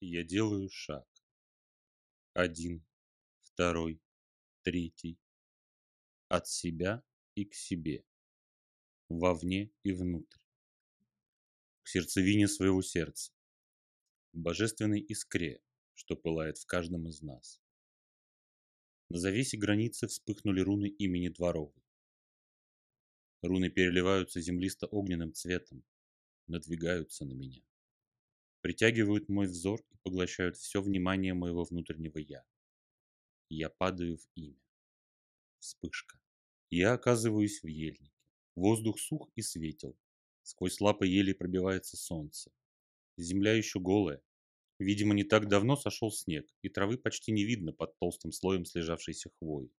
Я делаю шаг. Один, второй, третий. От себя и к себе. Вовне и внутрь. К сердцевине своего сердца. К божественной искре, что пылает в каждом из нас. На завесе границы вспыхнули руны имени Дворовой. Руны переливаются землисто-огненным цветом, надвигаются на меня. Притягивают мой взор и поглощают все внимание моего внутреннего «я». Я падаю в имя. Вспышка. Я оказываюсь в ельнике. Воздух сух и светел. Сквозь лапы ели пробивается солнце. Земля еще голая. Видимо, не так давно сошел снег, и травы почти не видно под толстым слоем слежавшейся хвои.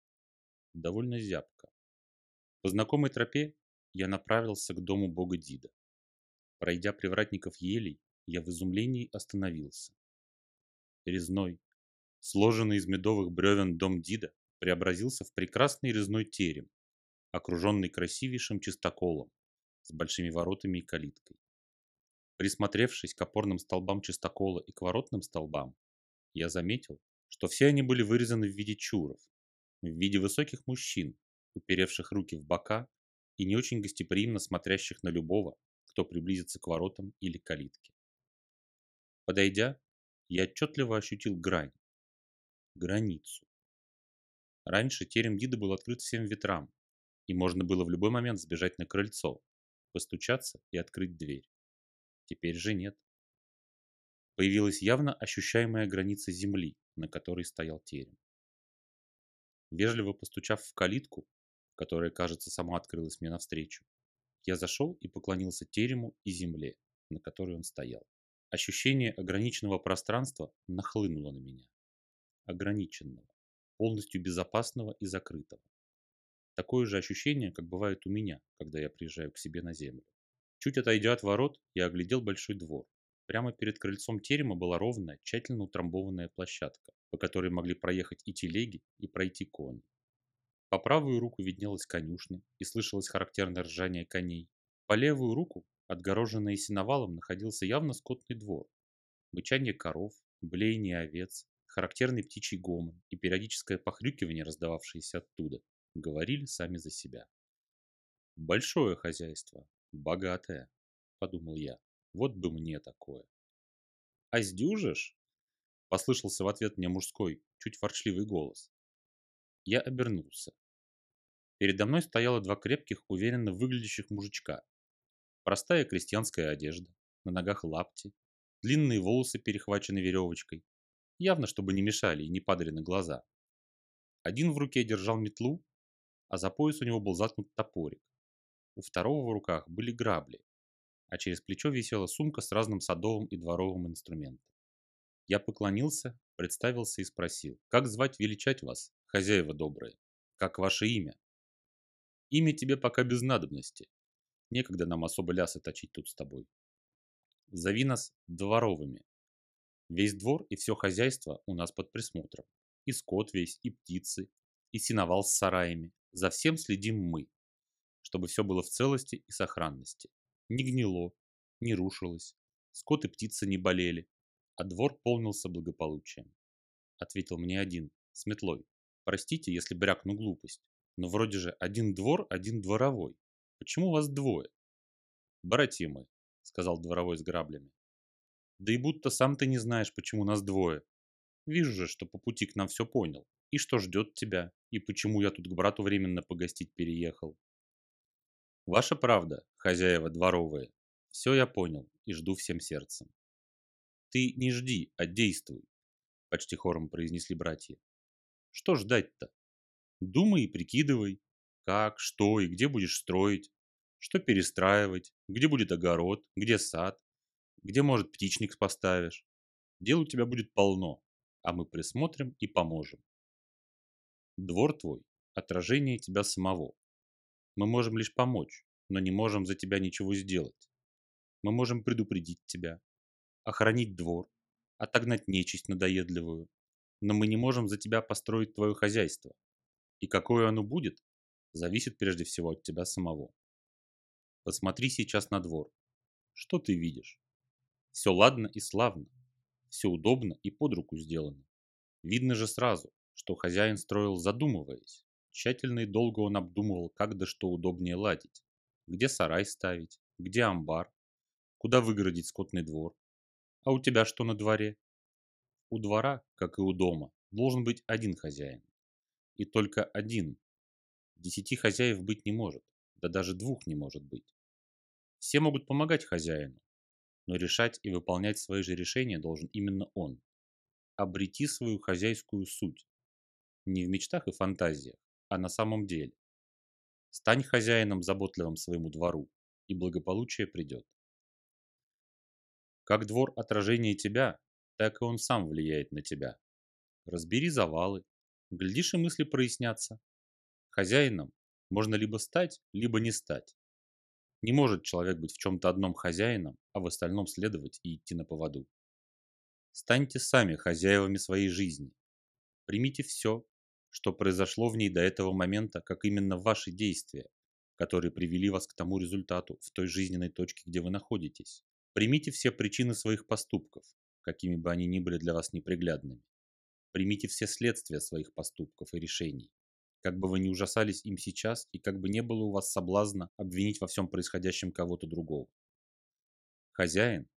Довольно зябко. По знакомой тропе я направился к дому бога Дида. Пройдя привратников елей, я в изумлении остановился. Резной, сложенный из медовых бревен дом Дида преобразился в прекрасный резной терем, окруженный красивейшим чистоколом с большими воротами и калиткой. Присмотревшись к опорным столбам чистокола и к воротным столбам, я заметил, что все они были вырезаны в виде чуров, в виде высоких мужчин, уперевших руки в бока и не очень гостеприимно смотрящих на любого, кто приблизится к воротам или калитке. Подойдя, я отчетливо ощутил грань, границу. Раньше терем Дида был открыт всем ветрам, и можно было в любой момент сбежать на крыльцо, постучаться и открыть дверь. Теперь же нет. Появилась явно ощущаемая граница земли, на которой стоял терем. Вежливо постучав в калитку, которая, кажется, сама открылась мне навстречу, я зашел и поклонился терему и земле, на которой он стоял. Ощущение ограниченного пространства нахлынуло на меня. Ограниченного, полностью безопасного и закрытого. Такое же ощущение, как бывает у меня, когда я приезжаю к себе на землю. Чуть отойдя от ворот, я оглядел большой двор. Прямо перед крыльцом терема была ровная, тщательно утрамбованная площадка, по которой могли проехать и телеги, и пройти кони. По правую руку виднелась конюшня и слышалось характерное ржание коней. По левую руку, отгороженный сеновалом, находился явно скотный двор. Бычание коров, блеяние овец, характерный птичий гомон и периодическое похрюкивание, раздававшееся оттуда, говорили сами за себя. «Большое хозяйство, богатое», — подумал я. «Вот бы мне такое». «А сдюжишь?» — послышался в ответ мне мужской, чуть ворчливый голос. Я обернулся. Передо мной стояло два крепких, уверенно выглядящих мужичка. Простая крестьянская одежда, на ногах лапти, длинные волосы перехвачены веревочкой, явно чтобы не мешали и не падали на глаза. Один в руке держал метлу, а за пояс у него был заткнут топорик. У второго в руках были грабли, а через плечо висела сумка с разным садовым и дворовым инструментом. Я поклонился, представился и спросил, как звать величать вас, хозяева добрые? Как ваше имя? Имя тебе пока без надобности. Некогда нам особо лясы точить тут с тобой. Зови нас дворовыми. Весь двор и все хозяйство у нас под присмотром. И скот весь, и птицы, и сеновал с сараями. За всем следим мы, чтобы все было в целости и сохранности. Не гнило, не рушилось, скот и птицы не болели, а двор полнился благополучием. Ответил мне один, с метлой. Простите, если брякну глупость, но вроде же один двор, один дворовой. Почему вас двое? Братья мы, сказал дворовой с граблями. Да и будто сам ты не знаешь, почему нас двое. Вижу же, что по пути к нам все понял. И что ждет тебя, и почему я тут к брату временно погостить переехал. Ваша правда, хозяева дворовые. Все я понял и жду всем сердцем. Ты не жди, а действуй, почти хором произнесли братья. Что ждать-то? Думай и прикидывай, как, что и где будешь строить, что перестраивать, где будет огород, где сад, где, может, птичник поставишь. Дел у тебя будет полно, а мы присмотрим и поможем. Двор твой – отражение тебя самого. Мы можем лишь помочь, но не можем за тебя ничего сделать. Мы можем предупредить тебя, охранить двор, отогнать нечисть надоедливую, но мы не можем за тебя построить твое хозяйство. И какое оно будет, зависит прежде всего от тебя самого. Посмотри сейчас на двор. Что ты видишь? Все ладно и славно. Все удобно и под руку сделано. Видно же сразу, что хозяин строил задумываясь. Тщательно и долго он обдумывал, как да что удобнее ладить. Где сарай ставить, где амбар, куда выгородить скотный двор. А у тебя что на дворе? У двора, как и у дома, должен быть один хозяин. И только один. Десяти хозяев быть не может, да даже двух не может быть. Все могут помогать хозяину, но решать и выполнять свои же решения должен именно он. Обрети свою хозяйскую суть. Не в мечтах и фантазиях, а на самом деле. Стань хозяином заботливым своему двору, и благополучие придет. Как двор отражение тебя, так и он сам влияет на тебя. Разбери завалы, глядишь и мысли прояснятся. Хозяином можно либо стать, либо не стать. Не может человек быть в чем-то одном хозяином, а в остальном следовать и идти на поводу. Станьте сами хозяевами своей жизни. Примите все, что произошло в ней до этого момента, как именно ваши действия, которые привели вас к тому результату в той жизненной точке, где вы находитесь. Примите все причины своих поступков, какими бы они ни были для вас неприглядными. Примите все следствия своих поступков и решений, как бы вы ни ужасались им сейчас и как бы не было у вас соблазна обвинить во всем происходящем кого-то другого. Хозяин,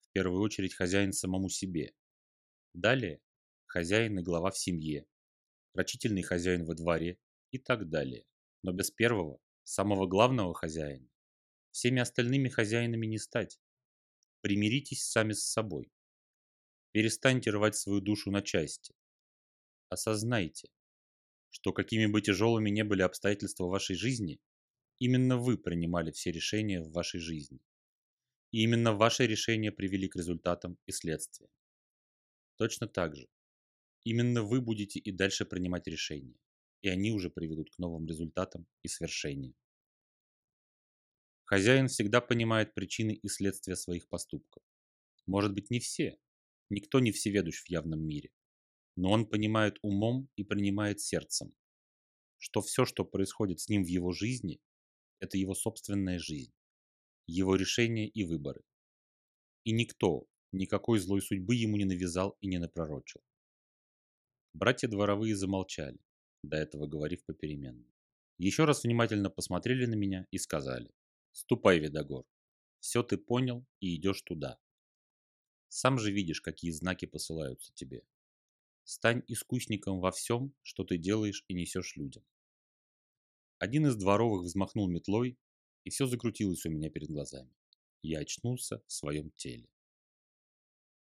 в первую очередь хозяин самому себе. Далее хозяин и глава в семье, рачительный хозяин во дворе и так далее. Но без первого, самого главного хозяина, всеми остальными хозяинами не стать. Примиритесь сами с собой. Перестаньте рвать свою душу на части. Осознайте, что какими бы тяжелыми не были обстоятельства вашей жизни, именно вы принимали все решения в вашей жизни. И именно ваши решения привели к результатам и следствиям. Точно так же, именно вы будете и дальше принимать решения, и они уже приведут к новым результатам и свершениям. Хозяин всегда понимает причины и следствия своих поступков. Может быть не все, никто не всеведущ в явном мире, но он понимает умом и принимает сердцем, что все, что происходит с ним в его жизни, это его собственная жизнь, его решения и выборы. И никто, никакой злой судьбы ему не навязал и не напророчил. Братья дворовые замолчали, до этого говорив попеременно. Еще раз внимательно посмотрели на меня и сказали, «Ступай, Видогор, все ты понял и идешь туда. Сам же видишь, какие знаки посылаются тебе. Стань искусником во всем, что ты делаешь и несешь людям. Один из дворовых взмахнул метлой, и все закрутилось у меня перед глазами. Я очнулся в своем теле.